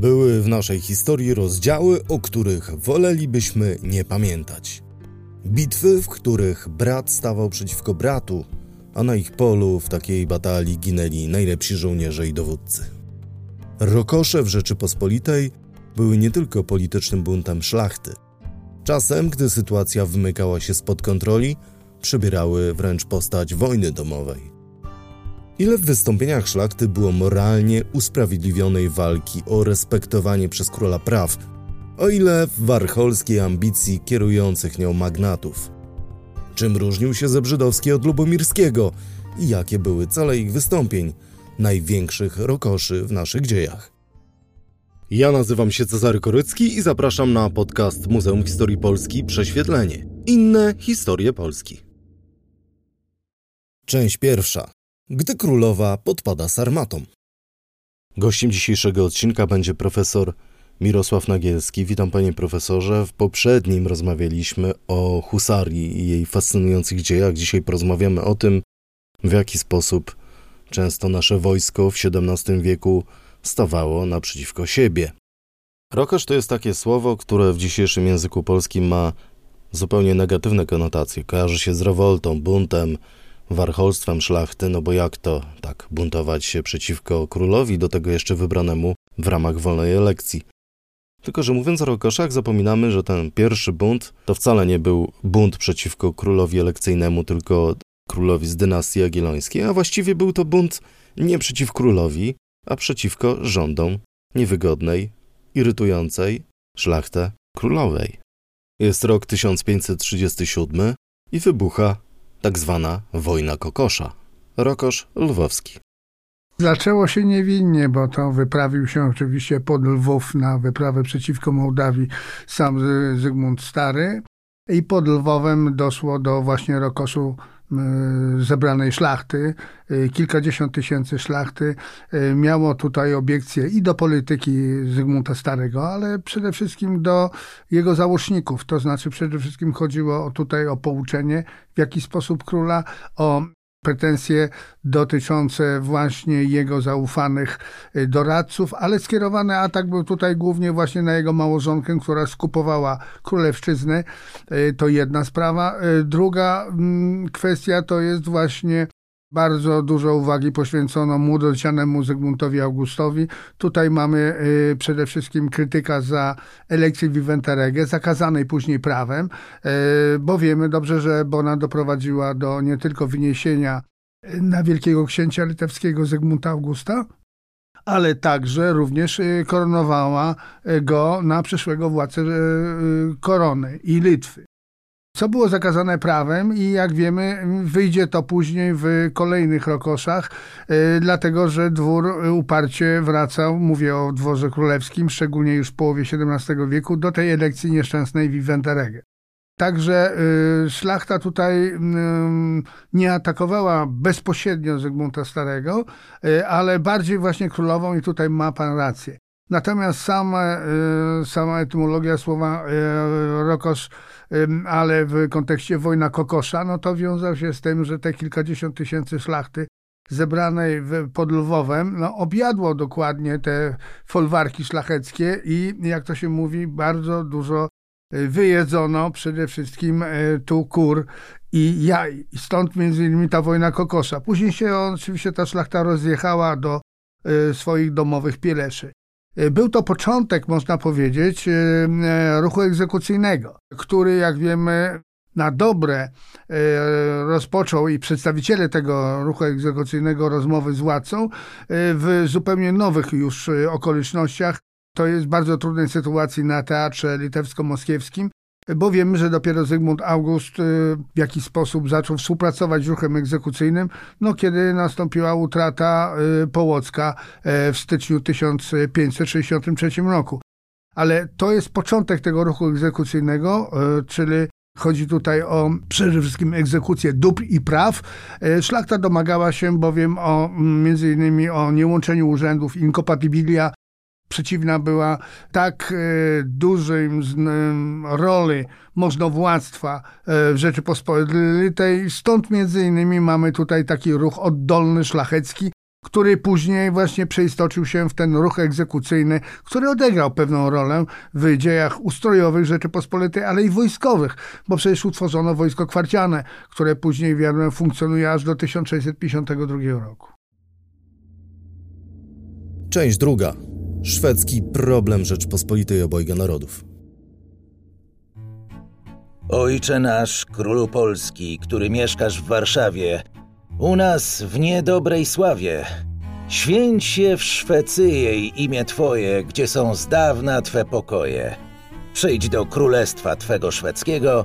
Były w naszej historii rozdziały, o których wolelibyśmy nie pamiętać. Bitwy, w których brat stawał przeciwko bratu, a na ich polu w takiej batalii ginęli najlepsi żołnierze i dowódcy. Rokosze w Rzeczypospolitej były nie tylko politycznym buntem szlachty. Czasem, gdy sytuacja wymykała się spod kontroli, przybierały wręcz postać wojny domowej. Ile w wystąpieniach szlachty było moralnie usprawiedliwionej walki o respektowanie przez króla praw, o ile w warcholskiej ambicji kierujących nią magnatów. Czym różnił się Zebrzydowski od Lubomirskiego i jakie były cele ich wystąpień, największych rokoszy w naszych dziejach. Ja nazywam się Cezary Korycki i zapraszam na podcast Muzeum Historii Polski Prześwietlenie. Inne historie Polski. Część pierwsza. Gdy królowa podpada sarmatom. Gościem dzisiejszego odcinka będzie profesor Mirosław Nagielski. Witam panie profesorze. W poprzednim rozmawialiśmy o husarii i jej fascynujących dziejach. Dzisiaj porozmawiamy o tym, w jaki sposób często nasze wojsko w XVII wieku stawało naprzeciwko siebie. Rokosz to jest takie słowo, które w dzisiejszym języku polskim ma zupełnie negatywne konotacje. Kojarzy się z rewoltą, buntem, warcholstwem szlachty, no bo jak to tak buntować się przeciwko królowi, do tego jeszcze wybranemu w ramach wolnej elekcji. Tylko, że mówiąc o rokoszach, zapominamy, że ten pierwszy bunt to wcale nie był bunt przeciwko królowi elekcyjnemu, tylko królowi z dynastii jagiellońskiej, a właściwie był to bunt nie przeciw królowi, a przeciwko rządom niewygodnej, irytującej szlachtę królowej. Jest rok 1537 i wybucha tak zwana wojna kokosza. Rokosz Lwowski. Zaczęło się niewinnie, bo to wyprawił się oczywiście pod Lwów na wyprawę przeciwko Mołdawii sam Zygmunt Stary i pod Lwowem doszło do właśnie Rokoszu zebranej szlachty, kilkadziesiąt tysięcy szlachty. Miało tutaj obiekcje i do polityki Zygmunta Starego, ale przede wszystkim do jego załączników. To znaczy przede wszystkim chodziło tutaj o pouczenie, w jaki sposób króla, o pretensje dotyczące właśnie jego zaufanych y, doradców, ale skierowany atak był tutaj głównie właśnie na jego małżonkę, która skupowała królewszczyznę. Y, to jedna sprawa. Y, druga mm, kwestia to jest właśnie bardzo dużo uwagi poświęcono młodocianemu Zygmuntowi Augustowi. Tutaj mamy y, przede wszystkim krytyka za elekcję Viventerege, zakazanej później prawem, y, bo wiemy dobrze, że Bona doprowadziła do nie tylko wyniesienia y, na wielkiego księcia litewskiego Zygmunta Augusta, ale także również koronowała go na przyszłego władcę korony i Litwy co było zakazane prawem i jak wiemy wyjdzie to później w kolejnych rokoszach, yy, dlatego że dwór uparcie wracał, mówię o dworze królewskim, szczególnie już w połowie XVII wieku, do tej elekcji nieszczęsnej Viventerege. Także y, szlachta tutaj y, nie atakowała bezpośrednio Zygmunta Starego, y, ale bardziej właśnie królową i tutaj ma pan rację. Natomiast sama, sama etymologia słowa rokosz ale w kontekście wojna kokosza, no to wiązał się z tym, że te kilkadziesiąt tysięcy szlachty zebranej pod Lwowem, no, objadło dokładnie te folwarki szlacheckie i, jak to się mówi, bardzo dużo y, wyjedzono przede wszystkim y, tu kur i jaj. I stąd między innymi ta wojna kokosza. Później się oczywiście ta szlachta rozjechała do y, swoich domowych pieleszy. E, był to początek, można powiedzieć, e, e, ruchu egzekucyjnego, który, jak wiemy, na dobre rozpoczął i przedstawiciele tego ruchu egzekucyjnego rozmowy z władcą w zupełnie nowych już okolicznościach. To jest bardzo trudnej sytuacji na teatrze litewsko-moskiewskim, bo wiemy, że dopiero Zygmunt August y, w jakiś sposób zaczął współpracować z ruchem egzekucyjnym, no kiedy nastąpiła utrata y, Połocka y, w styczniu 1563 roku. Ale to jest początek tego ruchu egzekucyjnego, czyli Chodzi tutaj o przede wszystkim egzekucję dóbr i praw. Szlachta domagała się bowiem o, między innymi o niełączeniu urzędów incompatibilia przeciwna była tak e, dużej roli możnowładztwa e, w Rzeczypospolitej. Stąd między innymi mamy tutaj taki ruch oddolny, szlachecki, który później właśnie przeistoczył się w ten ruch egzekucyjny, który odegrał pewną rolę w dziejach ustrojowych Rzeczypospolitej, ale i wojskowych, bo przecież utworzono wojsko kwarciane, które później wiadomo funkcjonuje aż do 1652 roku. Część druga. Szwedzki problem Rzeczpospolitej obojga narodów. Ojcze nasz, królu Polski, który mieszkasz w Warszawie, u nas w niedobrej sławie. Święć się w Szwecyjej imię Twoje, gdzie są z dawna Twe pokoje. Przyjdź do królestwa Twego szwedzkiego,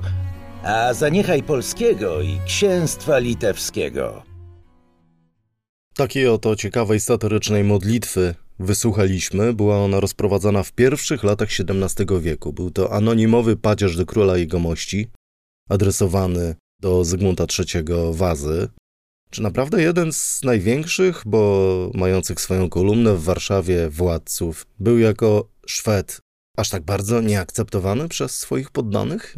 a zaniechaj polskiego i księstwa litewskiego. Takiej oto ciekawej satyrycznej modlitwy wysłuchaliśmy. Była ona rozprowadzana w pierwszych latach XVII wieku. Był to anonimowy pacierz do króla jegomości, adresowany do Zygmunta III Wazy. Czy naprawdę jeden z największych, bo mających swoją kolumnę w Warszawie władców, był jako Szwed aż tak bardzo nieakceptowany przez swoich poddanych?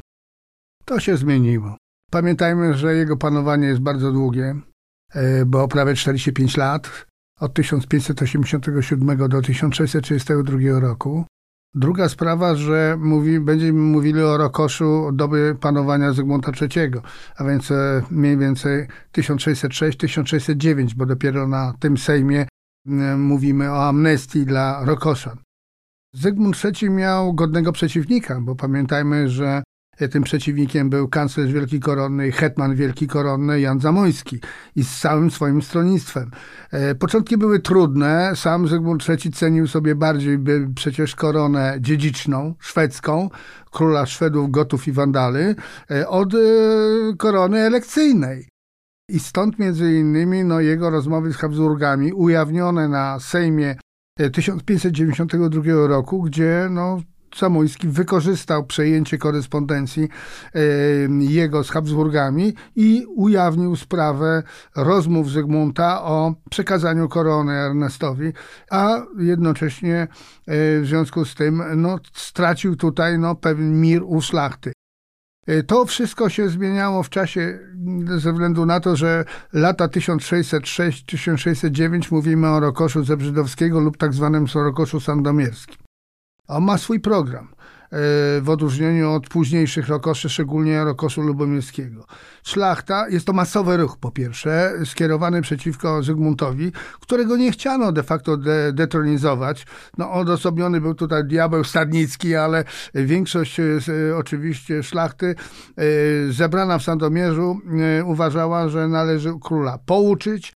To się zmieniło. Pamiętajmy, że jego panowanie jest bardzo długie, e, bo prawie 45 lat, od 1587 do 1632 roku. Druga sprawa, że mówi, będziemy mówili o Rokoszu doby panowania Zygmunta III, a więc e, mniej więcej 1606-1609, bo dopiero na tym Sejmie mówimy o amnestii dla Rokoszan. Zygmunt III miał godnego przeciwnika, bo pamiętajmy, że tym przeciwnikiem był kanclerz Wielki Koronny i hetman Wielki Koronny Jan Zamoyski i z całym swoim stronnictwem. E, początki były trudne. Sam Zygmunt III cenił sobie bardziej by przecież koronę dziedziczną, szwedzką, króla Szwedów, Gotów i Wandally, e, od e, korony elekcyjnej. I stąd między innymi no, jego rozmowy z Habsburgami ujawnione na Sejmie 1592 roku, gdzie no, Samojski wykorzystał przejęcie korespondencji jego z Habsburgami i ujawnił sprawę rozmów Zygmunta o przekazaniu korony Ernestowi, a jednocześnie e, w związku z tym no, stracił tutaj no, pewien mir u szlachty. E, to wszystko się zmieniało w czasie ze względu na to, że lata 1606-1609 mówimy o Rokoszu Zebrzydowskiego lub tak zwanym Rokoszu Sandomierskim. On ma swój program e, w odróżnieniu od późniejszych rokoszy, szczególnie rokoszu lubomirskiego. Szlachta, jest to masowy ruch po pierwsze, skierowany przeciwko Zygmuntowi, którego nie chciano de facto de detronizować. No, odosobniony był tutaj diabeł Stadnicki, ale większość e, oczywiście szlachty e, zebrana w Sandomierzu uważała, że należy króla pouczyć,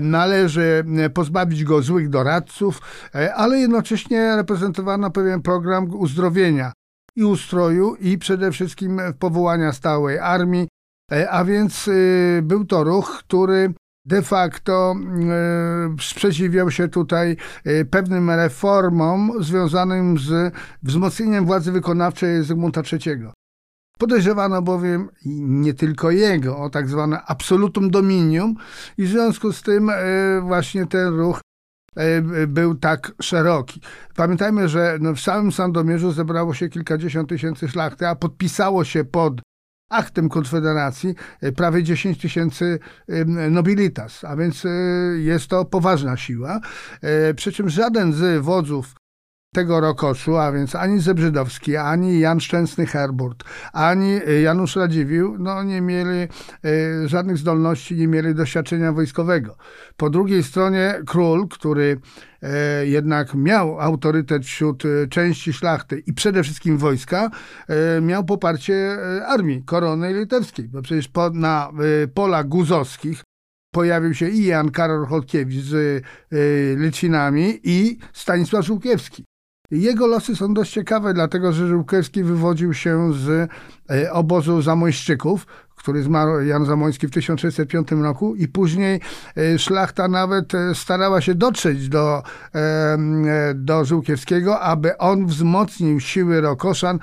należy e, pozbawić go złych doradców, e, ale jednocześnie reprezentowano pewien program uzdrowienia i ustroju i przede wszystkim powołania stałej armii, a więc był to ruch, który de facto sprzeciwiał się tutaj pewnym reformom związanym z wzmocnieniem władzy wykonawczej Zygmunta III. Podejrzewano bowiem nie tylko jego o tak zwane absolutum dominium i w związku z tym e, właśnie ten ruch e, był tak szeroki. Pamiętajmy, że no, w samym Sandomierzu zebrało się kilkadziesiąt tysięcy szlachty, a podpisało się pod aktem Konfederacji e, prawie 10 tysięcy nobilitas, a więc jest to poważna siła. Przy czym żaden z wodzów tego Rokoszu, a więc ani Zebrzydowski, ani Jan Szczęsny Herburt, ani e, Janusz Radziwiłł, no nie mieli e, żadnych zdolności, nie mieli doświadczenia wojskowego. Po drugiej stronie król, który e, jednak miał autorytet wśród części szlachty i przede wszystkim wojska, miał poparcie armii korony litewskiej, bo przecież po, na polach guzowskich pojawił się i Jan Karol Chodkiewicz z Litwinami i Stanisław Żółkiewski. Jego losy są dość ciekawe, dlatego że Żółkiewski wywodził się z e, obozu Zamojszczyków, który zmarł Jan Zamoński w 1605 roku i później e, szlachta nawet e, starała się dotrzeć do, do Żółkiewskiego, aby on wzmocnił siły Rokoszan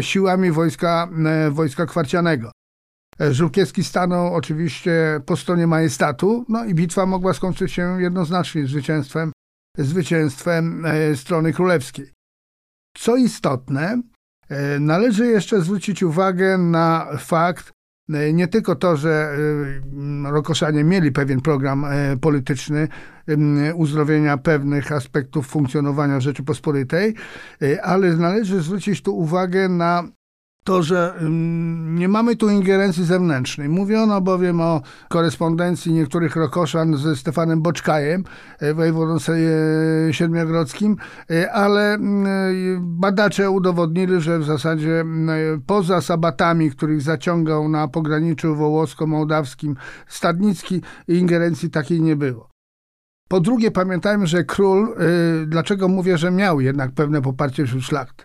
siłami wojska, wojska Kwarcianego. Żółkiewski stanął oczywiście po stronie majestatu, no i bitwa mogła skończyć się jednoznacznie zwycięstwem zwycięstwem e, strony królewskiej. Co istotne, e, należy jeszcze zwrócić uwagę na fakt, Nie tylko to, że Rokoszanie mieli pewien program polityczny uzdrowienia pewnych aspektów funkcjonowania Rzeczypospolitej, ale należy zwrócić tu uwagę na to, że nie mamy tu ingerencji zewnętrznej. Mówiono bowiem o korespondencji niektórych Rokoszan ze Stefanem Boczkajem, e, wojewodą e, siedmiogrodzkim, e, ale badacze udowodnili, że w zasadzie poza sabatami, których zaciągał na pograniczu wołosko-mołdawskim Stadnicki, ingerencji takiej nie było. Po drugie, pamiętajmy, że król, dlaczego mówię, że miał jednak pewne poparcie wśród szlachty?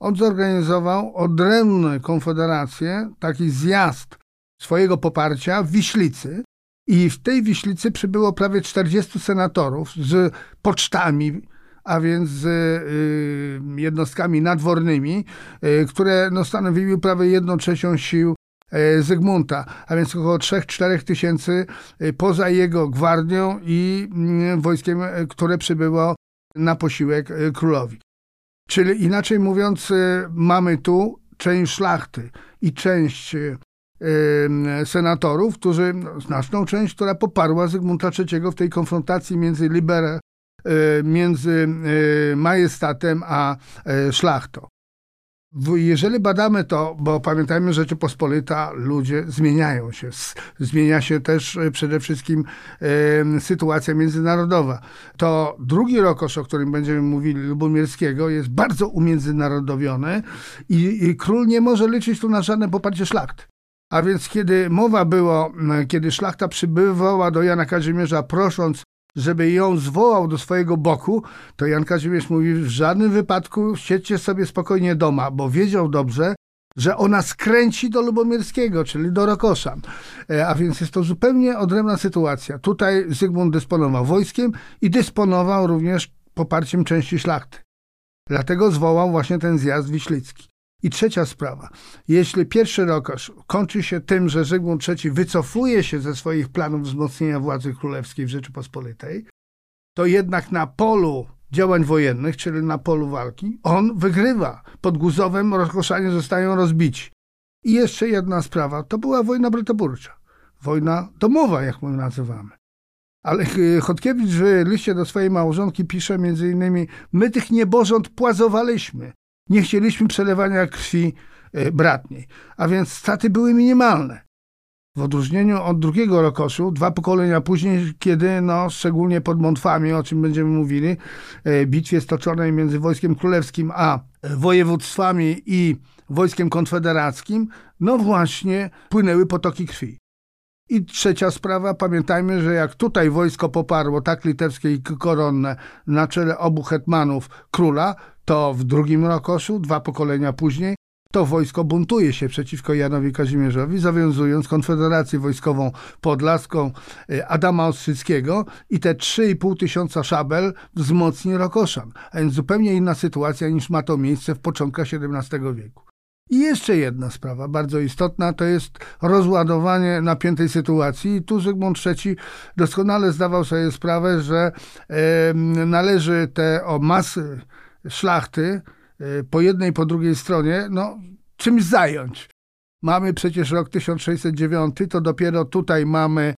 On zorganizował odrębne konfederację, taki zjazd swojego poparcia w Wiślicy. I w tej Wiślicy przybyło prawie 40 senatorów z pocztami, a więc z y, jednostkami nadwornymi, y, które no, stanowiły prawie 1 trzecią sił y, Zygmunta, a więc około 3-4 tysięcy y, poza jego gwardią i y, wojskiem, y, które przybyło na posiłek królowi. Czyli inaczej mówiąc, y, mamy tu część szlachty i część y, senatorów, którzy, no, znaczną część, która poparła Zygmunta III w tej konfrontacji między y, między majestatem a szlachtą. Jeżeli badamy to, bo pamiętajmy, że Rzeczypospolita, ludzie zmieniają się. Zmienia się też e, przede wszystkim sytuacja międzynarodowa. To drugi rokosz, o którym będziemy mówili, Lubomirskiego, jest bardzo umiędzynarodowiony i, i król nie może liczyć tu na żadne poparcie szlachty. A więc kiedy mowa było, kiedy szlachta przybywała do Jana Kazimierza prosząc żeby ją zwołał do swojego boku, to Jan Kazimierz mówi, w żadnym wypadku siedźcie sobie spokojnie doma, bo wiedział dobrze, że ona skręci do Lubomierskiego, czyli do Rokoszan. E, a więc jest to zupełnie odrębna sytuacja. Tutaj Zygmunt dysponował wojskiem i dysponował również poparciem części szlachty. Dlatego zwołał właśnie ten zjazd wiślicki. I trzecia sprawa. Jeśli pierwszy rokosz kończy się tym, że Zygmunt III wycofuje się ze swoich planów wzmocnienia władzy królewskiej w Rzeczypospolitej, to jednak na polu działań wojennych, czyli na polu walki, on wygrywa. Pod Guzowem Rokoszanie zostają rozbici. I jeszcze jedna sprawa. To była wojna brytoburcza. Wojna domowa, jak my nazywamy. Ale Chodkiewicz w liście do swojej małżonki pisze między innymi my tych niebożąt płazowaliśmy, nie chcieliśmy przelewania krwi e, bratniej, a więc straty były minimalne. W odróżnieniu od drugiego rokoszu, dwa pokolenia później, kiedy no, szczególnie pod Montwami, o czym będziemy mówili, e, bitwie stoczonej między wojskiem królewskim a województwami i wojskiem konfederackim, no właśnie płynęły potoki krwi. I trzecia sprawa, pamiętajmy, że jak tutaj wojsko poparło, tak litewskie i koronne, na czele obu hetmanów króla, to w drugim rokoszu, dwa pokolenia później, to wojsko buntuje się przeciwko Janowi Kazimierzowi, zawiązując konfederację wojskową podlaską y, Adama Ostrzyckiego i te 3,5 tysiąca szabel wzmocni Rokoszan. A więc zupełnie inna sytuacja niż ma to miejsce w początkach XVII wieku. I jeszcze jedna sprawa, bardzo istotna, to jest rozładowanie napiętej sytuacji. I tu Zygmunt III doskonale zdawał sobie sprawę, że należy te o masy szlachty e, po jednej i po drugiej stronie, no, czymś zająć. Mamy przecież rok 1609, to dopiero tutaj mamy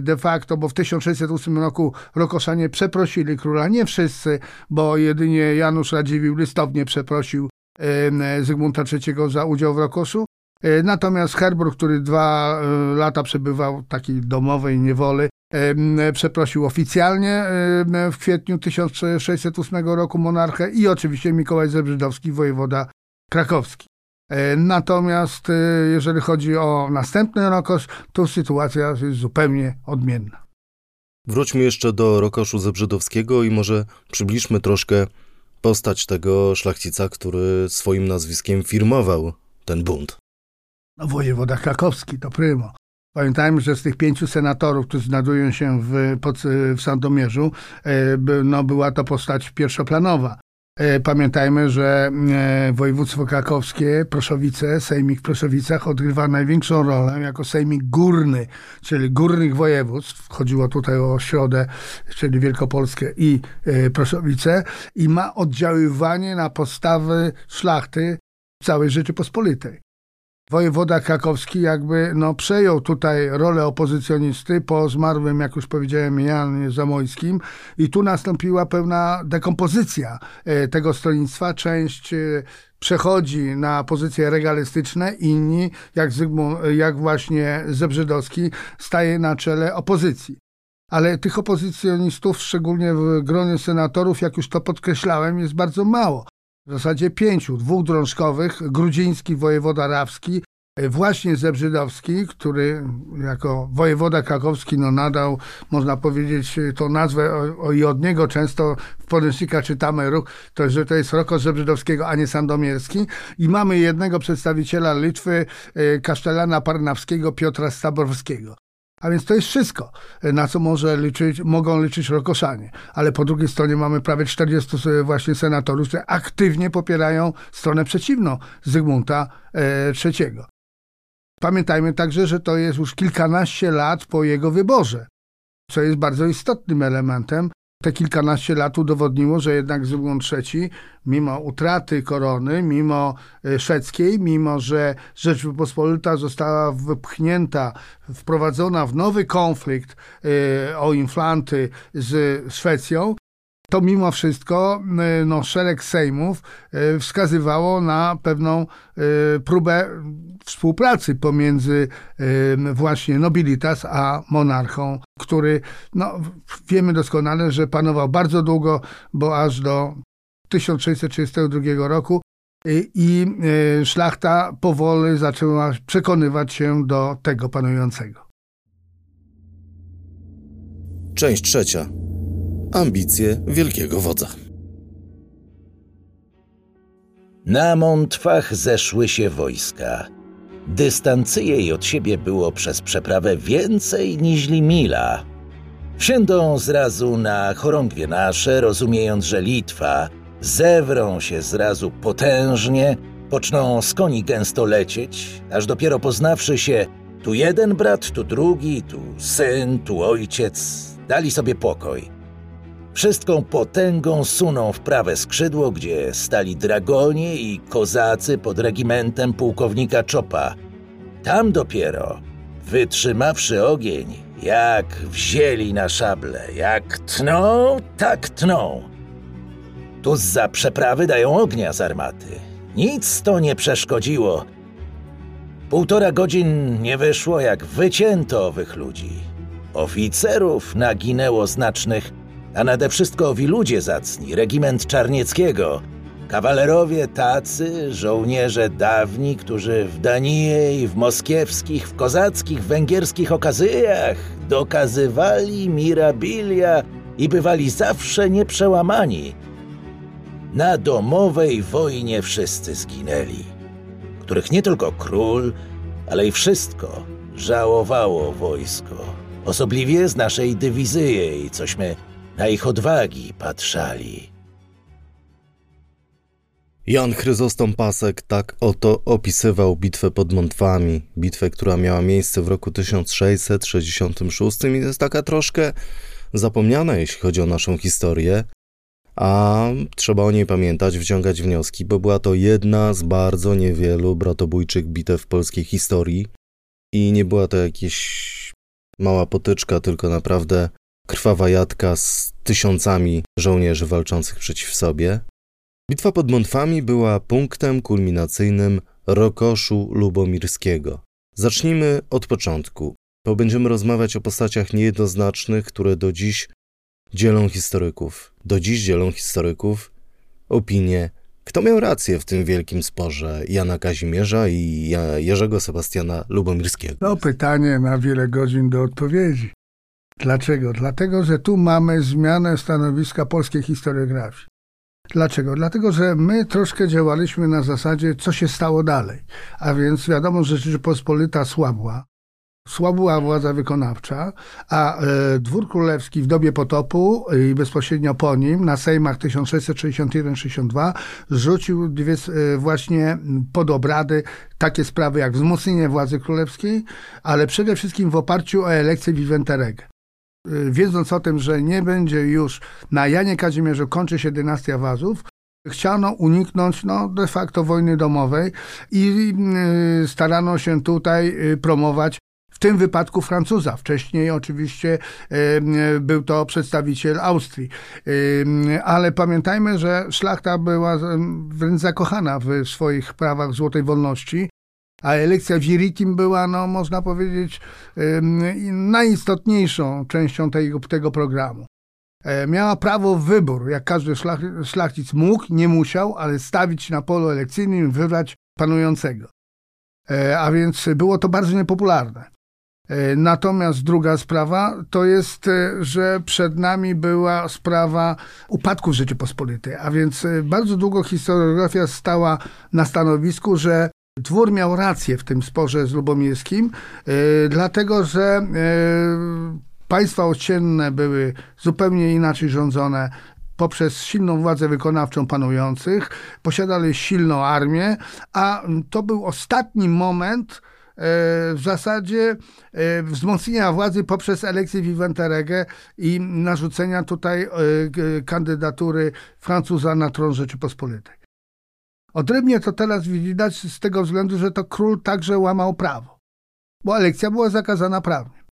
de facto, bo w 1608 roku Rokoszanie przeprosili króla, nie wszyscy, bo jedynie Janusz Radziwiłł listownie przeprosił Zygmunta III za udział w Rokoszu. E, natomiast Herbur, który dwa e, lata przebywał w takiej domowej niewoli, przeprosił oficjalnie w kwietniu 1608 roku monarchę i oczywiście Mikołaj Zebrzydowski, wojewoda krakowski. E, natomiast jeżeli chodzi o następny rokosz, to sytuacja jest zupełnie odmienna. Wróćmy jeszcze do rokoszu Zebrzydowskiego i może przybliżmy troszkę postać tego szlachcica, który swoim nazwiskiem firmował ten bunt. No, wojewoda krakowski to prymo. Pamiętajmy, że z tych pięciu senatorów, którzy znajdują się w, pod, w Sandomierzu, e, no, była to postać pierwszoplanowa. E, pamiętajmy, że e, województwo krakowskie, Proszowice, Sejmik w Proszowicach odgrywa największą rolę jako Sejmik górny, czyli górnych województw. Chodziło tutaj o Środę, czyli Wielkopolskę i e, Proszowice i ma oddziaływanie na postawy szlachty całej Rzeczypospolitej. Wojewoda krakowski jakby no, przejął tutaj rolę opozycjonisty po zmarłym, jak już powiedziałem, Janie Zamojskim i tu nastąpiła pewna dekompozycja e, tego stronnictwa. Część e, przechodzi na pozycje regalistyczne, inni, jak, Zygmunt, jak właśnie Zebrzydowski, staje na czele opozycji. Ale tych opozycjonistów, szczególnie w gronie senatorów, jak już to podkreślałem, jest bardzo mało w zasadzie pięciu, dwóch drążkowych, grudziński, wojewoda rawski, e, właśnie Zebrzydowski, który jako wojewoda krakowski no nadał, można powiedzieć, tą nazwę o, i od niego często w podręcznikach czytamy ruch, to, że to jest Roko Zebrzydowskiego, a nie Sandomierski. I mamy jednego przedstawiciela Litwy, e, kasztelana parnawskiego Piotra Staborowskiego. A więc to jest wszystko, na co może liczyć, mogą liczyć Rokoszanie. Ale po drugiej stronie mamy prawie 40 właśnie senatorów, którzy aktywnie popierają stronę przeciwną Zygmunta III. E, Pamiętajmy także, że to jest już kilkanaście lat po jego wyborze, co jest bardzo istotnym elementem, te kilkanaście lat udowodniło, że jednak Zygmunt III, mimo utraty korony, mimo e, szwedzkiej, mimo że Rzeczpospolita została wypchnięta, wprowadzona w nowy konflikt e, o inflanty z Szwecją, to mimo wszystko y, no, szereg sejmów y, wskazywało na pewną y, próbę współpracy pomiędzy właśnie nobilitas a monarchą, który no, wiemy doskonale, że panował bardzo długo, bo aż do 1632 roku i szlachta powoli zaczęła przekonywać się do tego panującego. Część trzecia ambicje wielkiego wodza. Na mątwach zeszły się wojska. Dystancy jej od siebie było przez przeprawę więcej niż mila. Wsiędą zrazu na chorągwie nasze, rozumiejąc, że Litwa zewrą się zrazu potężnie, poczną z koni gęsto lecieć, aż dopiero poznawszy się tu jeden brat, tu drugi, tu syn, tu ojciec, dali sobie pokoj Wszystką potęgą suną w prawe skrzydło, gdzie stali dragonie i kozacy pod regimentem pułkownika Czopa. Tam dopiero, wytrzymawszy ogień, jak wzięli na szable, jak tną, tak tną. Tu za przeprawy dają ognia z armaty. Nic to nie przeszkodziło. Półtora godzin nie wyszło, jak wycięto owych ludzi. Oficerów naginęło znacznych, a nade wszystko owi ludzie zacni, regiment Czarnieckiego, kawalerowie tacy, żołnierze dawni, którzy w Danije i w moskiewskich, w kozackich, węgierskich okazyjach dokazywali mirabilia i bywali zawsze nieprzełamani. Na domowej wojnie wszyscy zginęli, których nie tylko król, ale i wszystko żałowało wojsko. Osobliwie z naszej dywizyjej, cośmy na ich odwagi patrzali. Jan Chryzostom Pasek tak oto opisywał bitwę pod Montwami, bitwę, która miała miejsce w roku 1666 i jest taka troszkę zapomniana, jeśli chodzi o naszą historię, a trzeba o niej pamiętać, wciągać wnioski, bo była to jedna z bardzo niewielu bratobójczych bitew polskiej historii i nie była to jakieś mała potyczka, tylko naprawdę krwawa jadka z tysiącami żołnierzy walczących przeciw sobie. Bitwa pod Montwami była punktem kulminacyjnym Rokoszu Lubomirskiego. Zacznijmy od początku, bo będziemy rozmawiać o postaciach niejednoznacznych, które do dziś dzielą historyków. Do dziś dzielą historyków opinie, kto miał rację w tym wielkim sporze Jana Kazimierza i Jerzego Sebastiana Lubomirskiego. To pytanie na wiele godzin do odpowiedzi. Dlaczego? Dlatego, że tu mamy zmianę stanowiska polskiej historiografii. Dlaczego? Dlatego, że my troszkę działaliśmy na zasadzie, co się stało dalej. A więc wiadomo, że Rzeczypospolita słabła, słabła władza wykonawcza, a e, dwór królewski w dobie potopu i bezpośrednio po nim na sejmach 1661-62 rzucił dwie, e, właśnie pod obrady takie sprawy jak wzmocnienie władzy królewskiej, ale przede wszystkim w oparciu o elekcję Viventerege. Y, wiedząc o tym, że nie będzie już na Janie Kazimierzu kończy się dynastia Wazów, chciano uniknąć no, de facto wojny domowej i y, starano się tutaj y, promować w tym wypadku Francuza. Wcześniej oczywiście był to przedstawiciel Austrii. Ale pamiętajmy, że szlachta była wręcz zakochana w swoich prawach złotej wolności a elekcja Viritim była, no, można powiedzieć, najistotniejszą częścią tego, tego programu. E, miała prawo wybór, jak każdy szlach, szlachcic mógł, nie musiał, ale stawić na polu elekcyjnym i wybrać panującego. E, a więc było to bardzo niepopularne. E, natomiast druga sprawa to jest, że przed nami była sprawa upadku Rzeczypospolitej, a więc bardzo długo historiografia stała na stanowisku, że Dwór miał rację w tym sporze z Lubomirskim, dlatego że Państwa ościenne były zupełnie inaczej rządzone poprzez silną władzę wykonawczą panujących, posiadali silną armię, a to był ostatni moment e, w zasadzie e, wzmocnienia władzy poprzez elekcję Viventerege i narzucenia tutaj e, kandydatury Francuza na tron Rzeczypospolitej. Odrębnie to teraz widać z tego względu, że to król także łamał prawo, bo elekcja była zakazana prawnie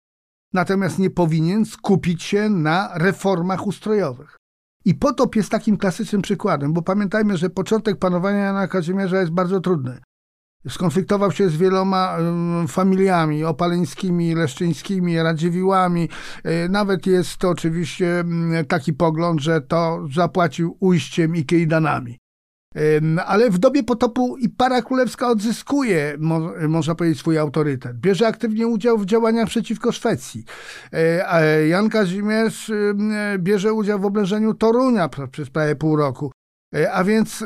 natomiast nie powinien skupić się na reformach ustrojowych. I potop jest takim klasycznym przykładem, bo pamiętajmy, że początek panowania Jana Kazimierza jest bardzo trudny. Skonfliktował się z wieloma familiami opaleńskimi, leszczyńskimi, radziwiłami. E, nawet jest to oczywiście taki pogląd, że to zapłacił ujściem i kejdanami. Ale w dobie potopu i para królewska odzyskuje, można powiedzieć, swój autorytet. Bierze aktywnie udział w działaniach przeciwko Szwecji. E, Jan Kazimierz bierze udział w oblężeniu Torunia przez prawie pół roku. E, a więc e,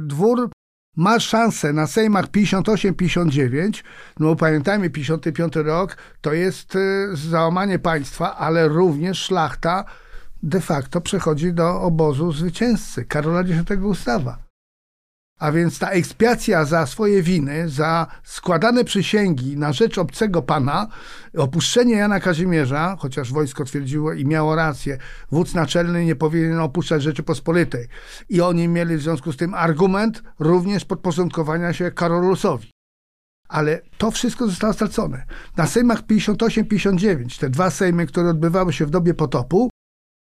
dwór ma szansę na Sejmach 58-59, no pamiętajmy, 55 rok to jest załamanie państwa, ale również szlachta de facto przechodzi do obozu zwycięzcy, Karola X Gustawa. A więc ta ekspiacja za swoje winy, za składane przysięgi na rzecz obcego pana, opuszczenie Jana Kazimierza, chociaż wojsko twierdziło i miało rację, wódz naczelny nie powinien opuszczać Rzeczypospolitej. I oni mieli w związku z tym argument również podporządkowania się Karolusowi. Ale to wszystko zostało stracone. Na Sejmach 58-59, te dwa Sejmy, które odbywały się w dobie potopu,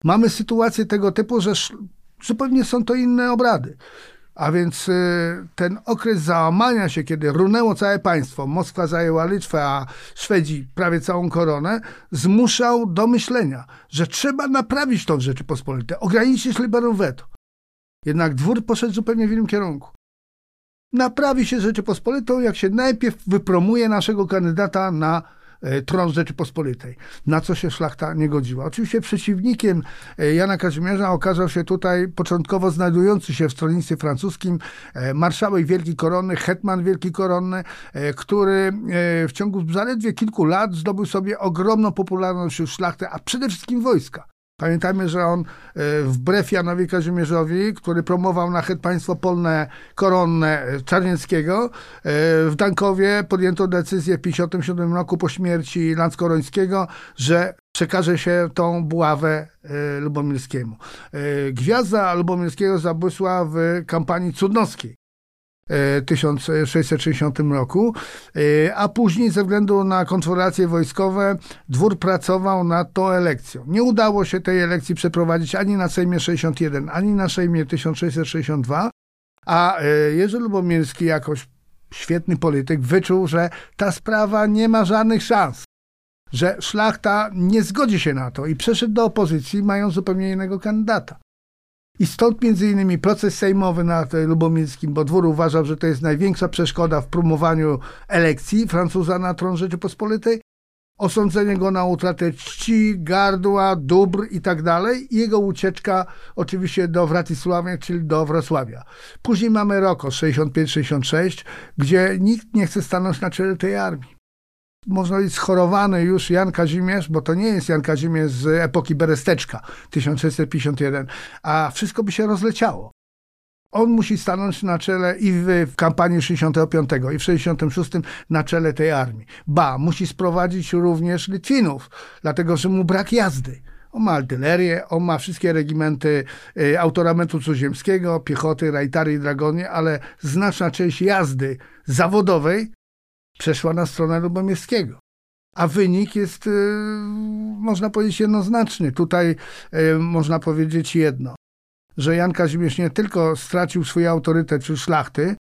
mamy sytuację tego typu, że zupełnie są to inne obrady. A więc y, ten okres załamania się, kiedy runęło całe państwo, Moskwa zajęła Litwę, a Szwedzi prawie całą koronę, zmuszał do myślenia, że trzeba naprawić to w Rzeczypospolitej, ograniczyć liberum veto. Jednak dwór poszedł zupełnie w innym kierunku. Naprawi się Rzeczypospolitą, jak się najpierw wypromuje naszego kandydata na tron Rzeczypospolitej, na co się szlachta nie godziła. Oczywiście przeciwnikiem e, Jana Kazimierza okazał się tutaj początkowo znajdujący się w stronnictwie francuskim e, marszałek Wielki Koronny, hetman Wielki Koronny, który w ciągu zaledwie kilku lat zdobył sobie ogromną popularność wśród szlachty, a przede wszystkim wojska. Pamiętajmy, że on e, wbrew Janowi Kazimierzowi, który promował na het państwo polne koronne Czarnieckiego, e, w Dankowie podjęto decyzję w 1957 roku po śmierci Lanskorońskiego, że przekaże się tą buławę e, Lubomirskiemu. Gwiazda Lubomirskiego zabłysła w kampanii cudnowskiej. 1660 roku, e, a później ze względu na kontrolacje wojskowe dwór pracował nad tą elekcją. Nie udało się tej elekcji przeprowadzić ani na Sejmie 61, ani na Sejmie 1662, a e, Jerzy Lubomirski jakoś świetny polityk wyczuł, że ta sprawa nie ma żadnych szans, że szlachta nie zgodzi się na to i przeszedł do opozycji, mając zupełnie innego kandydata. I stąd między innymi proces sejmowy na Lubomirskim, bo dwór uważał, że to jest największa przeszkoda w promowaniu elekcji Francuza na tron Rzeczypospolitej, osądzenie go na utratę czci, gardła, dóbr i tak dalej. Jego ucieczka oczywiście do Wratysławia, czyli do Wrocławia. Później mamy rok 65-66, gdzie nikt nie chce stanąć na czele tej armii można powiedzieć, schorowany już Jan Kazimierz, bo to nie jest Jan Kazimierz z epoki Beresteczka 1651, a wszystko by się rozleciało. On musi stanąć na czele i w, kampanii 65 i w 66 na czele tej armii. Ba, musi sprowadzić również Litwinów, dlatego że mu brak jazdy. On ma artylerię, on ma wszystkie regimenty y, autoramentu cudzoziemskiego, piechoty, rajtary i dragonie, ale znaczna część jazdy zawodowej przeszła na stronę Lubomierskiego. A wynik jest, y, można powiedzieć, jednoznaczny. Tutaj y, można powiedzieć jedno, że Jan Kazimierz nie tylko stracił swój autorytet wśród szlachty,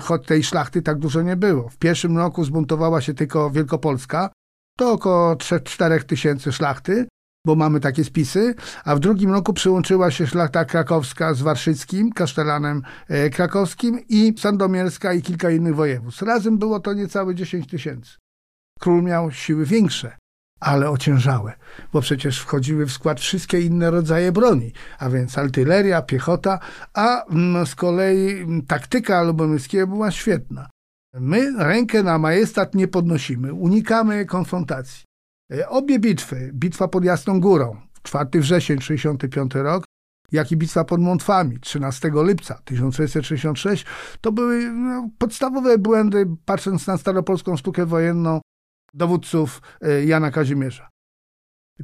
choć tej szlachty tak dużo nie było. W pierwszym roku zbuntowała się tylko Wielkopolska, to około 3-4 tysięcy szlachty, bo mamy takie spisy, a w drugim roku przyłączyła się szlachta krakowska z warszyckim, kasztelanem e, krakowskim i sandomierska i kilka innych województw. Razem było to niecałe 10 tysięcy. Król miał siły większe, ale ociężałe, bo przecież wchodziły w skład wszystkie inne rodzaje broni, a więc artyleria, piechota, a mm, z kolei mm, taktyka Lubomirskiego była świetna. My rękę na majestat nie podnosimy, unikamy konfrontacji. E, obie bitwy, bitwa pod Jasną Górą, 4 wrzesień 65 rok, jak i bitwa pod Montwami 13 lipca 1666, to były no, podstawowe błędy, patrząc na staropolską sztukę wojenną dowódców e, Jana Kazimierza.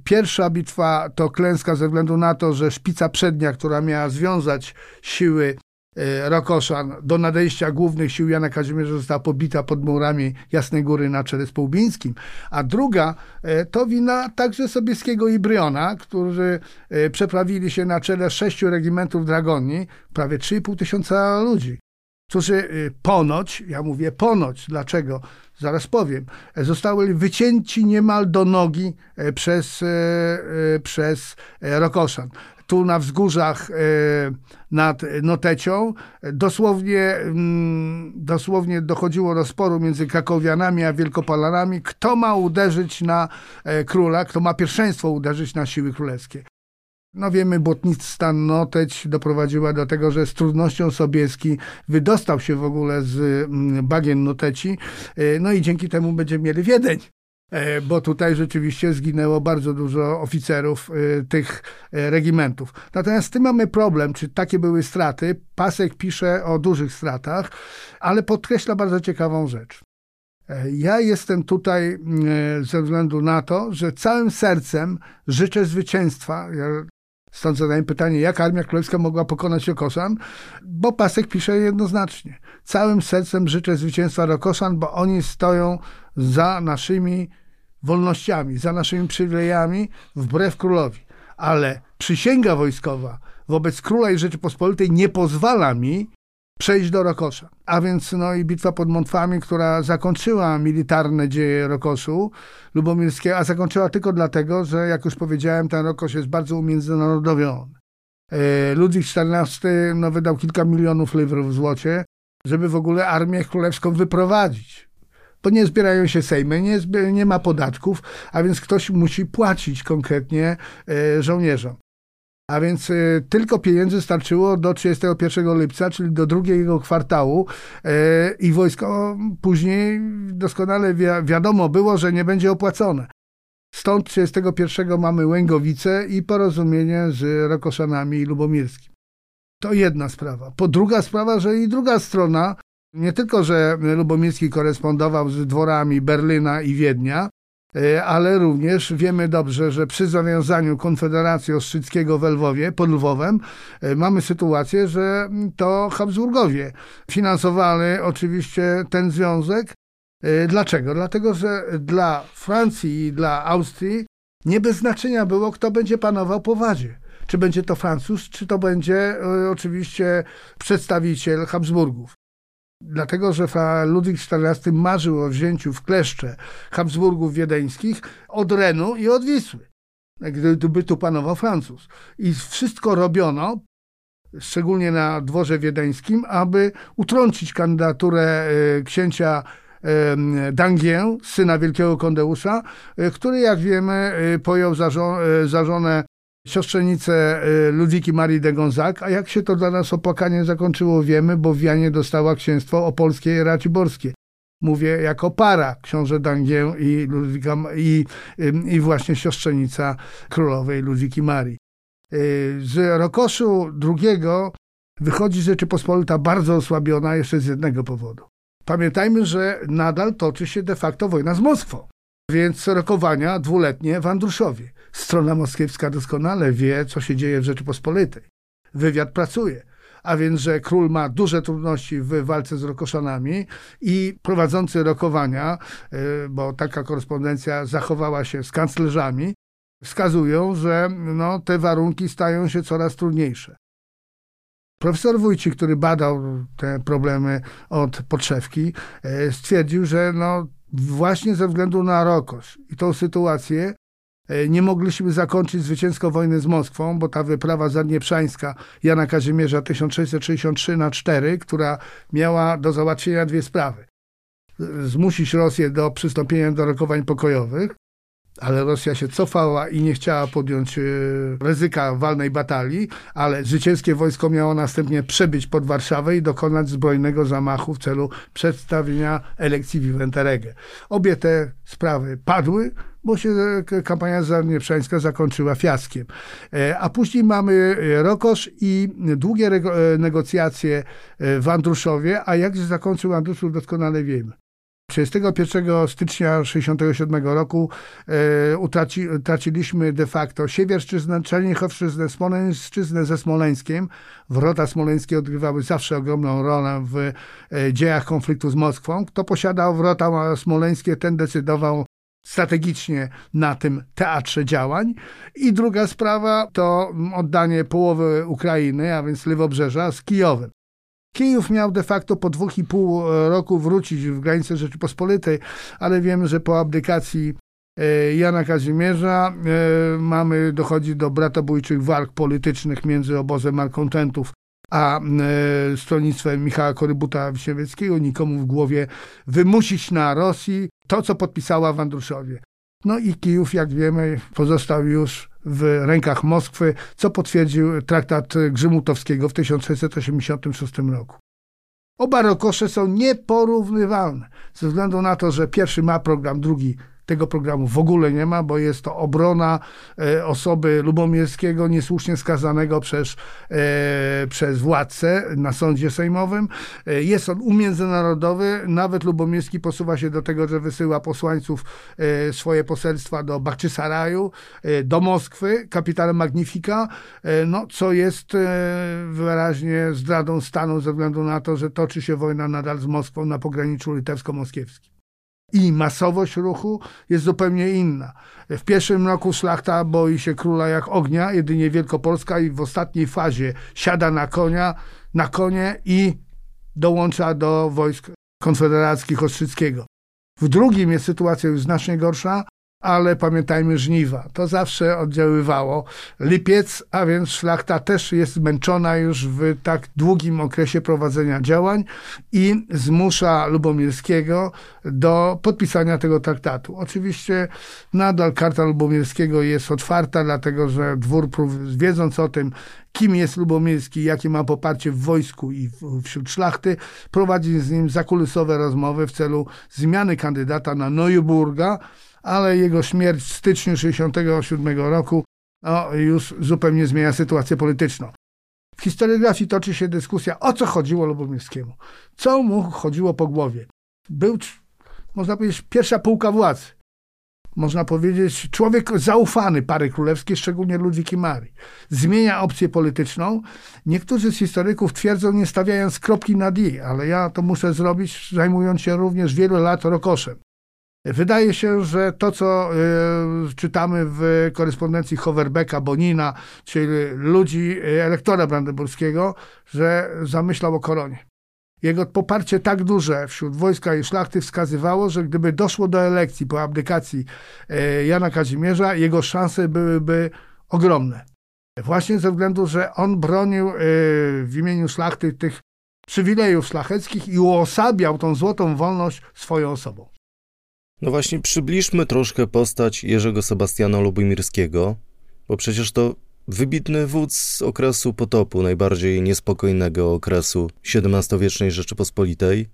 Pierwsza bitwa to klęska ze względu na to, że szpica przednia, która miała związać siły E, Rokoszan do nadejścia głównych sił Jana Kazimierza została pobita pod murami Jasnej Góry na czele z Połubińskim, a druga e, to wina także Sobieskiego i Bryona, którzy e, przeprawili się na czele sześciu regimentów Dragoni, prawie 3,5 tysiąca ludzi, którzy ponoć, ja mówię ponoć, dlaczego? Zaraz powiem, zostały wycięci niemal do nogi przez, przez Rokoszan tu na wzgórzach e, nad Notecią. Dosłownie, mm, dosłownie dochodziło do sporu między Krakowianami a Wielkopolanami, kto ma uderzyć na e, króla, kto ma pierwszeństwo uderzyć na siły królewskie. No wiemy, błotnictwa Noteć doprowadziła do tego, że z trudnością Sobieski wydostał się w ogóle z mm, bagien Noteci, e, no i dzięki temu będziemy mieli Wiedeń. E, bo tutaj rzeczywiście zginęło bardzo dużo oficerów e, tych e, regimentów. Natomiast z tym mamy problem, czy takie były straty. Pasek pisze o dużych stratach, ale podkreśla bardzo ciekawą rzecz. Ja jestem tutaj ze względu na to, że całym sercem życzę zwycięstwa. Ja Stąd zadaję pytanie, jak Armia Królewska mogła pokonać Rokoszan? Bo Pasek pisze jednoznacznie. Całym sercem życzę zwycięstwa Rokoszan, bo oni stoją za naszymi wolnościami, za naszymi przywilejami wbrew królowi. Ale przysięga wojskowa wobec króla i Rzeczypospolitej nie pozwala mi przejść do Rokosza. A więc no i bitwa pod Montwami, która zakończyła militarne dzieje Rokoszu Lubomirskiego, a zakończyła tylko dlatego, że jak już powiedziałem, ten Rokosz jest bardzo umiędzynarodowiony. E, Ludwik XIV no, wydał kilka milionów liwrów w złocie, żeby w ogóle armię królewską wyprowadzić bo nie zbierają się sejmy, nie, nie ma podatków, a więc ktoś musi płacić konkretnie e, żołnierzom. A więc e, tylko pieniędzy starczyło do 31 lipca, czyli do drugiego kwartału e, i wojsko później doskonale wiadomo było, że nie będzie opłacone. Stąd 31 mamy Łęgowice i porozumienie z Rokoszanami Lubomirskim. To jedna sprawa. Po druga sprawa, że i druga strona nie tylko, że Lubomirski korespondował z dworami Berlina i Wiednia, e, ale również wiemy dobrze, że przy zawiązaniu Konfederacji Ostrzyckiego w Lwowie, pod Lwowem, e, mamy sytuację, że to Habsburgowie finansowali oczywiście ten związek. E, dlaczego? Dlatego, że dla Francji i dla Austrii nie bez znaczenia było, kto będzie panował po wadzie. Czy będzie to Francuz, czy to będzie oczywiście przedstawiciel Habsburgów dlatego że Ludwik XIV marzył o wzięciu w kleszcze Habsburgów wiedeńskich od Renu i od Wisły, gdyby tu panował Francuz. I wszystko robiono, szczególnie na dworze wiedeńskim, aby utrącić kandydaturę e, księcia Dangien, syna wielkiego kondeusza, e, który, jak wiemy, e, pojął za, żonę siostrzenicę y, Ludwiki Marii de Gonzac, a jak się to dla nas opłakanie zakończyło, wiemy, bo Wianie dostała księstwo opolskie i raciborskie. Mówię jako para, książę Dangien i, Ludwika, i, i właśnie siostrzenica królowej Ludwiki Marii. Y, z Rokoszu II wychodzi Rzeczypospolita bardzo osłabiona jeszcze z jednego powodu. Pamiętajmy, że nadal toczy się de facto wojna z Moskwą. Więc rokowania dwuletnie w Andruszowie. Strona moskiewska doskonale wie, co się dzieje w Rzeczypospolitej. Wywiad pracuje a więc, że król ma duże trudności w walce z Rokoszanami i prowadzący rokowania, y, bo taka korespondencja zachowała się z kanclerzami, wskazują, że no, te warunki stają się coraz trudniejsze. Profesor Wójcik, który badał te problemy od podszewki, y, stwierdził, że no, właśnie ze względu na Rokosz i tą sytuację E, nie mogliśmy zakończyć zwycięsko wojny z Moskwą, bo ta wyprawa zadnieprzańska Jana Kazimierza 1663 na 4, która miała do załatwienia dwie sprawy. Zmusić Rosję do przystąpienia do rokowań pokojowych, ale Rosja się cofała i nie chciała podjąć e, ryzyka walnej batalii, ale zwycięskie wojsko miało następnie przebyć pod Warszawę i dokonać zbrojnego zamachu w celu przedstawienia elekcji Viventerege. Obie te sprawy padły, bo się e, kampania zadnieprzańska zakończyła fiaskiem. E, a później mamy Rokosz i długie negocjacje w Andruszowie, a jak się zakończył Andruszów doskonale wiemy. 31 stycznia 1967 roku e, utraci, utraciliśmy de facto Siewierszczyznę, Czernichowszczyznę, Smoleńszczyznę ze Smoleńskiem. Wrota smoleńskie odgrywały zawsze ogromną rolę w e, dziejach konfliktu z Moskwą. Kto posiadał wrota smoleńskie, ten decydował strategicznie na tym teatrze działań. I druga sprawa to oddanie połowy Ukrainy, a więc Lewobrzeża z Kijowem. Kijów miał de facto po dwóch i pół e, roku wrócić w granice Rzeczypospolitej, ale wiemy, że po abdykacji e, Jana Kazimierza e, mamy, dochodzi do bratobójczych walk politycznych między obozem malkontentów a stronnictwem Michała Korybuta Wiśniewieckiego, nikomu w głowie wymusić na Rosji to, co podpisała w Andruszowie. No i Kijów, jak wiemy, pozostał już w rękach Moskwy, co potwierdził traktat Grzymutowskiego w 1686 roku. Oba rokosze są nieporównywalne, ze względu na to, że pierwszy ma program, drugi tego programu w ogóle nie ma, bo jest to obrona e, osoby Lubomierskiego niesłusznie skazanego przez, e, przez władcę na sądzie sejmowym. E, jest on umiędzynarodowy. Nawet Lubomierski posuwa się do tego, że wysyła posłańców swoje poselstwa do Bakczysaraju, do Moskwy, kapitalem Magnifika, no, co jest wyraźnie zdradą stanu ze względu na to, że toczy się wojna nadal z Moskwą na pograniczu litewsko-moskiewskim i masowość ruchu jest zupełnie inna. W pierwszym roku szlachta boi się króla jak ognia, jedynie Wielkopolska i w ostatniej fazie siada na konia, na konie i dołącza do wojsk konfederackich Ostrzyckiego. W drugim jest sytuacja już znacznie gorsza, ale pamiętajmy żniwa. To zawsze oddziaływało. Lipiec, a więc szlachta też jest zmęczona już w tak długim okresie prowadzenia działań i zmusza Lubomirskiego do podpisania tego traktatu. Oczywiście nadal karta Lubomirskiego jest otwarta, dlatego że dwór, wiedząc o tym, kim jest Lubomirski, jakie ma poparcie w wojsku i wśród szlachty, prowadzi z nim zakulisowe rozmowy w celu zmiany kandydata na Neuburga, ale jego śmierć w styczniu 1967 roku no, już zupełnie zmienia sytuację polityczną. W historiografii toczy się dyskusja, o co chodziło Lubomirskiemu. Co mu chodziło po głowie. Był, można powiedzieć, pierwsza półka władzy. Można powiedzieć, człowiek zaufany pary królewskiej, szczególnie Ludwiki Marii. Zmienia opcję polityczną. Niektórzy z historyków twierdzą, nie stawiając kropki nad i, ale ja to muszę zrobić, zajmując się również wielu lat rokoszem. Wydaje się, że to, co y, czytamy w korespondencji Hoverbecka, Bonina, czyli ludzi, y, elektora brandenburskiego, że zamyślał o koronie. Jego poparcie tak duże wśród wojska i szlachty wskazywało, że gdyby doszło do elekcji po abdykacji y, Jana Kazimierza, jego szanse byłyby ogromne. Właśnie ze względu, że on bronił w imieniu szlachty tych przywilejów szlacheckich i uosabiał tą złotą wolność swoją osobą. No właśnie, przybliżmy troszkę postać Jerzego Sebastiana Lubomirskiego, bo przecież to wybitny wódz z okresu potopu, najbardziej niespokojnego okresu XVII-wiecznej Rzeczypospolitej,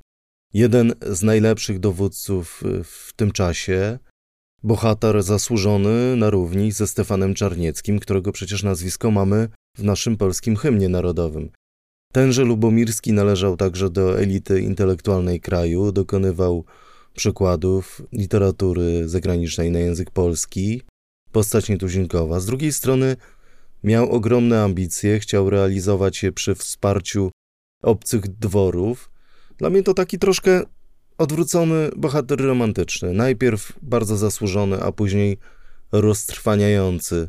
jeden z najlepszych dowódców w tym czasie, bohater zasłużony na równi ze Stefanem Czarnieckim, którego przecież nazwisko mamy w naszym polskim hymnie narodowym. Tenże Lubomirski należał także do elity intelektualnej kraju, dokonywał przykładów literatury zagranicznej na język polski, postać nietuzinkowa. Z drugiej strony miał ogromne ambicje, chciał realizować je przy wsparciu obcych dworów. Dla mnie to taki troszkę odwrócony bohater romantyczny. Najpierw bardzo zasłużony, a później roztrwaniający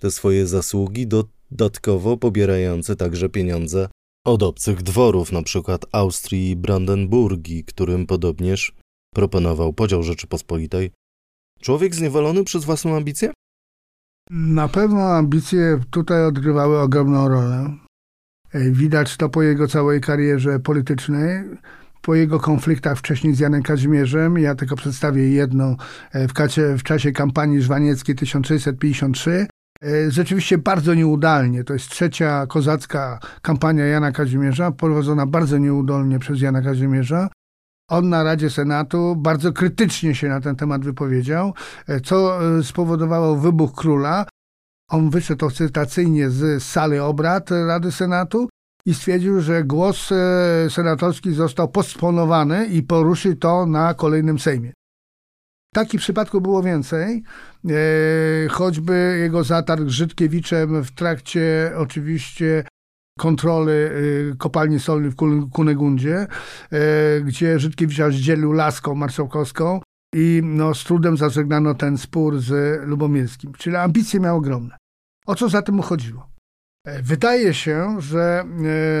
te swoje zasługi, dodatkowo pobierający także pieniądze od obcych dworów, na przykład Austrii i Brandenburgii, którym podobnież proponował podział Rzeczypospolitej. Człowiek zniewolony przez własną ambicję? Na pewno ambicje tutaj odgrywały ogromną rolę. Widać to po jego całej karierze politycznej, po jego konfliktach wcześniej z Janem Kazimierzem. Ja tylko przedstawię jedno e, w, kacie, w czasie kampanii żwanieckiej 1653. E, rzeczywiście bardzo nieudolnie. To jest trzecia kozacka kampania Jana Kazimierza, prowadzona bardzo nieudolnie przez Jana Kazimierza. On na Radzie Senatu bardzo krytycznie się na ten temat wypowiedział, e, co spowodowało wybuch króla. On wyszedł ostentacyjnie z sali obrad Rady Senatu i stwierdził, że głos e, senatorski został postponowany i poruszy to na kolejnym Sejmie. Takich przypadków było więcej, e, choćby jego zatarg z Żydkiewiczem w trakcie oczywiście kontroli e, kopalni solnej w Kunegundzie, gdzie Żydkiewicza zdzielił laską marszałkowską i no, z trudem zażegnano ten spór z Lubomirskim. Czyli ambicje miał ogromne. O co za tym uchodziło? E, wydaje się, że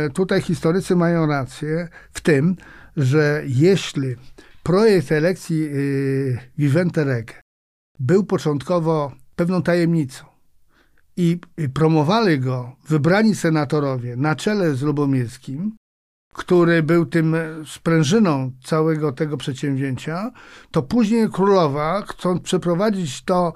e, tutaj historycy mają rację w tym, że jeśli projekt elekcji e, Vivente Reg był początkowo pewną tajemnicą i promowali go wybrani senatorowie na czele z Lubomirskim, który był tym sprężyną całego tego przedsięwzięcia, to później królowa, chcąc przeprowadzić to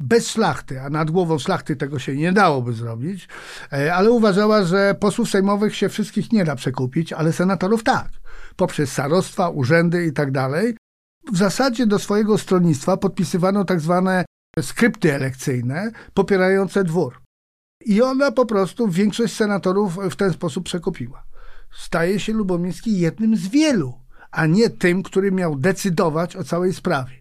bez szlachty, a nad głową szlachty tego się nie dałoby zrobić, e, ale uważała, że posłów sejmowych się wszystkich nie da przekupić, ale senatorów tak, poprzez starostwa, urzędy i tak dalej. W zasadzie do swojego stronnictwa podpisywano tak zwane skrypty elekcyjne popierające dwór. I ona po prostu większość senatorów w ten sposób przekupiła. Staje się Lubomirski jednym z wielu, a nie tym, który miał decydować o całej sprawie.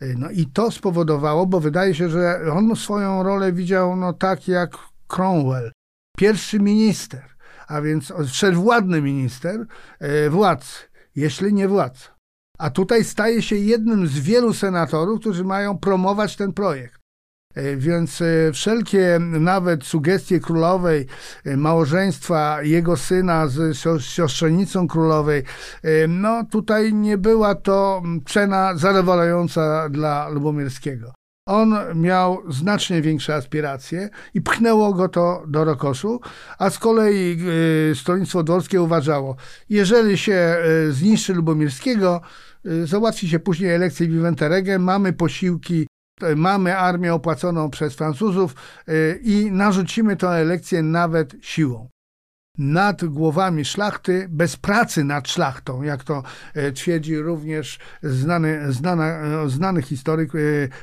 No i to spowodowało, bo wydaje się, że on swoją rolę widział no tak jak Cromwell, pierwszy minister, a więc wszechwładny minister, e, władcy, jeśli nie władca. A tutaj staje się jednym z wielu senatorów, którzy mają promować ten projekt. E, więc e, wszelkie nawet sugestie królowej, e, małżeństwa jego syna z siostrzenicą królowej, no tutaj nie była to cena zadowalająca dla Lubomirskiego. On miał znacznie większe aspiracje i pchnęło go to do rokoszu, a z kolei stronnictwo dworskie uważało, jeżeli się zniszczy Lubomirskiego, załatwi się później elekcję Viventerege, mamy posiłki mamy armię opłaconą przez Francuzów y, i narzucimy tę elekcję nawet siłą nad głowami szlachty, bez pracy nad szlachtą, jak to e, twierdzi również znany, znana, e, znany historyk, e,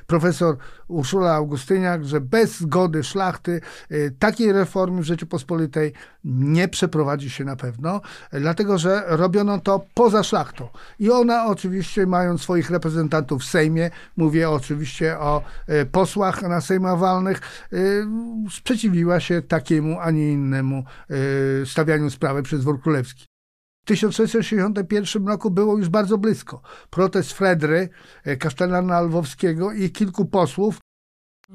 profesor Urszula Augustyniak, że bez zgody szlachty takiej reformy w Rzeczypospolitej nie przeprowadzi się na pewno, dlatego że robiono to poza szlachtą. I ona oczywiście, mając swoich reprezentantów w Sejmie, mówię oczywiście o posłach na sejmowalnych, sprzeciwiła się takiemu, a nie innemu stawianiu sprawy przez dwór królewski. W 1661 roku było już bardzo blisko. Protest Fredry, e, kasztelana lwowskiego i kilku posłów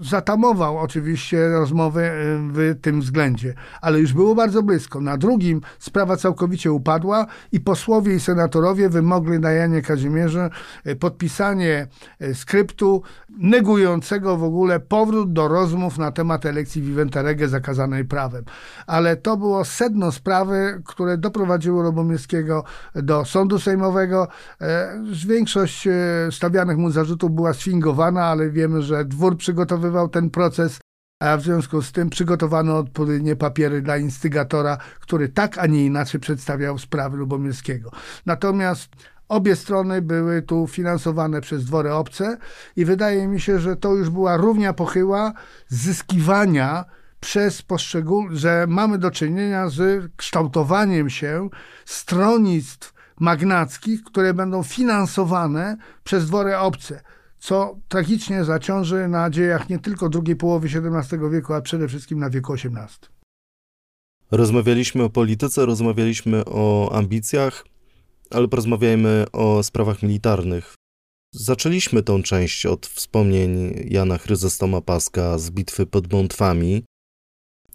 zatamował oczywiście rozmowy e, w tym względzie, ale już było bardzo blisko. Na drugim sprawa całkowicie upadła i posłowie i senatorowie wymogli na Janie Kazimierze e, podpisanie e, skryptu negującego w ogóle powrót do rozmów na temat elekcji Viventarege zakazanej prawem. Ale to było sedno sprawy, które doprowadziło Robomirskiego do sądu sejmowego. Większość stawianych mu zarzutów była sfingowana, ale wiemy, że dwór przygotował przygotowywał ten proces, a w związku z tym przygotowano odpowiednie papiery dla instygatora, który tak, a nie inaczej przedstawiał sprawy Lubomirskiego. Natomiast Obie strony były tu finansowane przez dwory obce i wydaje mi się, że to już była równia pochyła zyskiwania przez poszczególne, że mamy do czynienia z kształtowaniem się stronnictw magnackich, które będą finansowane przez dwory obce, co tragicznie zaciąży na dziejach nie tylko drugiej połowy XVII wieku, a przede wszystkim na wieku XVIII. Rozmawialiśmy o polityce, rozmawialiśmy o ambicjach, ale porozmawiajmy o sprawach militarnych. Zaczęliśmy tą część od wspomnień Jana Chryzostoma Paska z bitwy pod Montwami.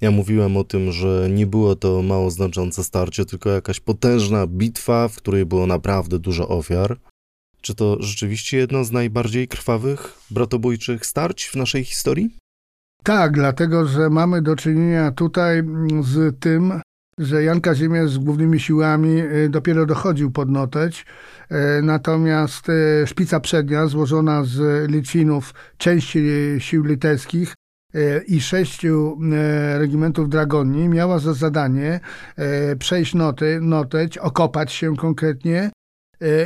Ja mówiłem o tym, że nie było to mało znaczące starcie, tylko jakaś potężna bitwa, w której było naprawdę dużo ofiar. Czy to rzeczywiście jedno z najbardziej krwawych bratobójczych starć w naszej historii? Tak, dlatego że mamy do czynienia tutaj z tym, że Jan Kazimierz z głównymi siłami y, dopiero dochodził pod Noteć, y, natomiast y, szpica przednia złożona z Litwinów, części sił litewskich i sześciu regimentów dragoni miała za zadanie przejść Noteć, okopać się konkretnie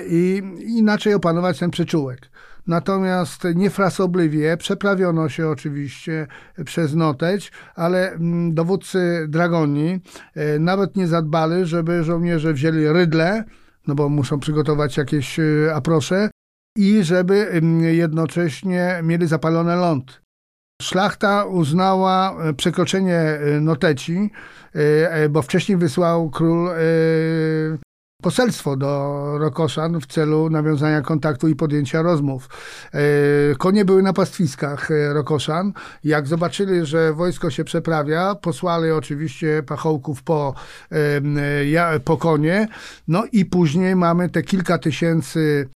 i inaczej opanować ten przyczółek. Natomiast niefrasobliwie przeprawiono się oczywiście przez Noteć, ale mm, dowódcy Dragoni e, nawet nie zadbali, żeby żołnierze wzięli rydle, no bo muszą przygotować jakieś e, aprosze i żeby mm, jednocześnie mieli zapalone ląd. Szlachta uznała e, przekroczenie Noteci, bo wcześniej wysłał król poselstwo do Rokoszan w celu nawiązania kontaktu i podjęcia rozmów. E, konie były na pastwiskach e, Rokoszan. Jak zobaczyli, że wojsko się przeprawia, posłali oczywiście pachołków po, e, po konie. No i później mamy te kilka tysięcy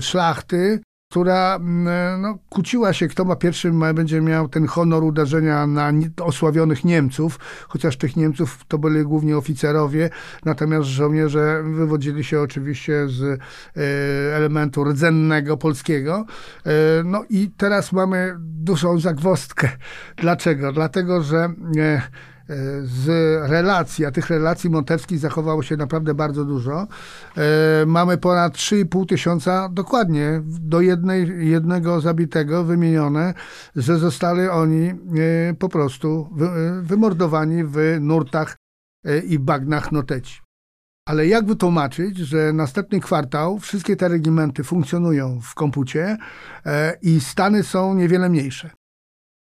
szlachty, która mm, no, kłóciła się, kto ma pierwszy będzie miał ten honor uderzenia na osławionych Niemców, chociaż tych Niemców to byli głównie oficerowie, natomiast żołnierze wywodzili się oczywiście z e, elementu rdzennego polskiego. E, no i teraz mamy dużą zagwostkę. Dlaczego? Dlatego, że e, z relacji, a tych relacji montewskich zachowało się naprawdę bardzo dużo. E, mamy ponad 3,5 tysiąca dokładnie do jednej, jednego zabitego wymienione, że zostali oni e, po prostu e, wymordowani w nurtach i bagnach noteci. Ale jak wytłumaczyć, że następny kwartał wszystkie te regimenty funkcjonują w kompucie i stany są niewiele mniejsze?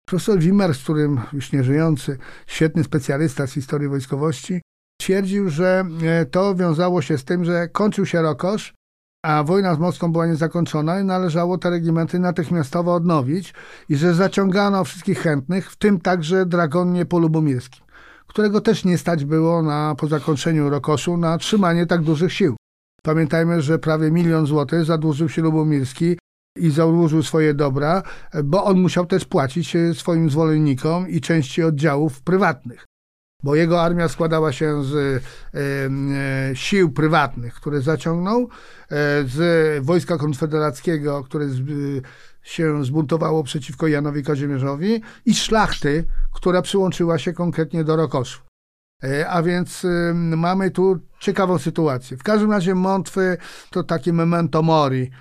Profesor Wimmer, z którym już nie żyjący, świetny specjalista z historii wojskowości, twierdził, że e, to wiązało się z tym, że kończył się Rokosz, a wojna z Moskwą była niezakończona i należało te regimenty natychmiastowo odnowić i że zaciągano wszystkich chętnych, w tym także dragonie polubomirskim, którego też nie stać było na, po zakończeniu Rokoszu na trzymanie tak dużych sił. Pamiętajmy, że prawie milion złotych zadłużył się Lubomirski i założył swoje dobra, bo on musiał też płacić e, swoim zwolennikom i części oddziałów prywatnych. Bo jego armia składała się z e, e, sił prywatnych, które zaciągnął, z wojska konfederackiego, które się zbuntowało przeciwko Janowi Kazimierzowi i szlachty, która przyłączyła się konkretnie do Rokoszu. E, a więc mamy tu ciekawą sytuację. W każdym razie Montwy to takie memento mori,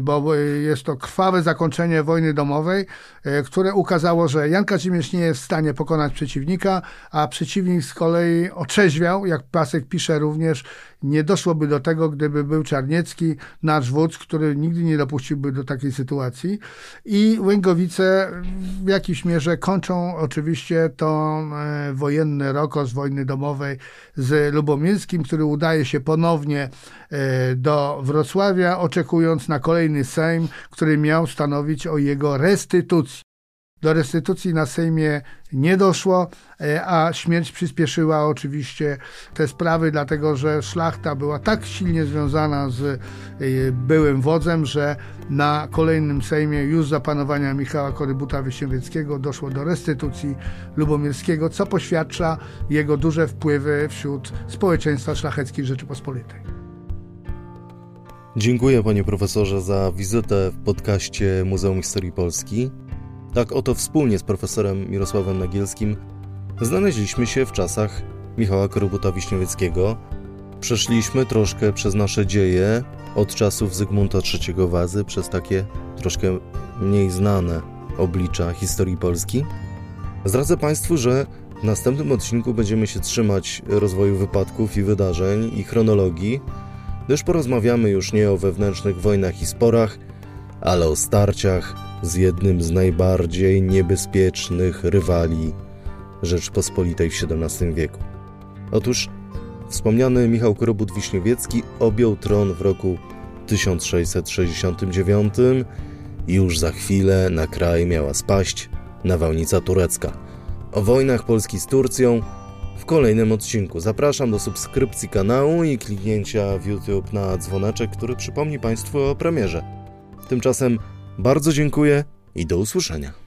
bo jest to krwawe zakończenie wojny domowej, e, które ukazało, że Jan Kazimierz nie jest w stanie pokonać przeciwnika, a przeciwnik z kolei otrzeźwiał, jak Pasek pisze również, nie doszłoby do tego, gdyby był Czarniecki, nasz wódz, który nigdy nie dopuściłby do takiej sytuacji. I Łęgowice w jakiejś mierze kończą oczywiście to wojenny rokos wojny domowej z Lubomirskim, który udaje się ponownie e, do Wrocławia, oczekując na kolejny Sejm, który miał stanowić o jego restytucji. Do restytucji na Sejmie nie doszło, e, a śmierć przyspieszyła oczywiście te sprawy, dlatego że szlachta była tak silnie związana z e, byłym wodzem, że na kolejnym Sejmie już za panowania Michała Korybuta Wysięwieckiego doszło do restytucji Lubomirskiego, co poświadcza jego duże wpływy wśród społeczeństwa szlacheckiej Rzeczypospolitej. Dziękuję panie profesorze za wizytę w podcaście Muzeum Historii Polski. Tak oto wspólnie z profesorem Mirosławem Nagielskim znaleźliśmy się w czasach Michała Korybuta Wiśniowieckiego. Przeszliśmy troszkę przez nasze dzieje od czasów Zygmunta III Wazy przez takie troszkę mniej znane oblicza historii Polski. Zdradzę Państwu, że w następnym odcinku będziemy się trzymać rozwoju wypadków i wydarzeń i chronologii, gdyż porozmawiamy już nie o wewnętrznych wojnach i sporach, ale o starciach z jednym z najbardziej niebezpiecznych rywali Rzeczpospolitej w XVII wieku. Otóż wspomniany Michał Korobut-Wiśniowiecki objął tron w roku 1669 i już za chwilę na kraj miała spaść nawałnica turecka. O wojnach Polski z Turcją w kolejnym odcinku. Zapraszam do subskrypcji kanału i kliknięcia w YouTube na dzwoneczek, który przypomni Państwu o premierze. Tymczasem bardzo dziękuję i do usłyszenia.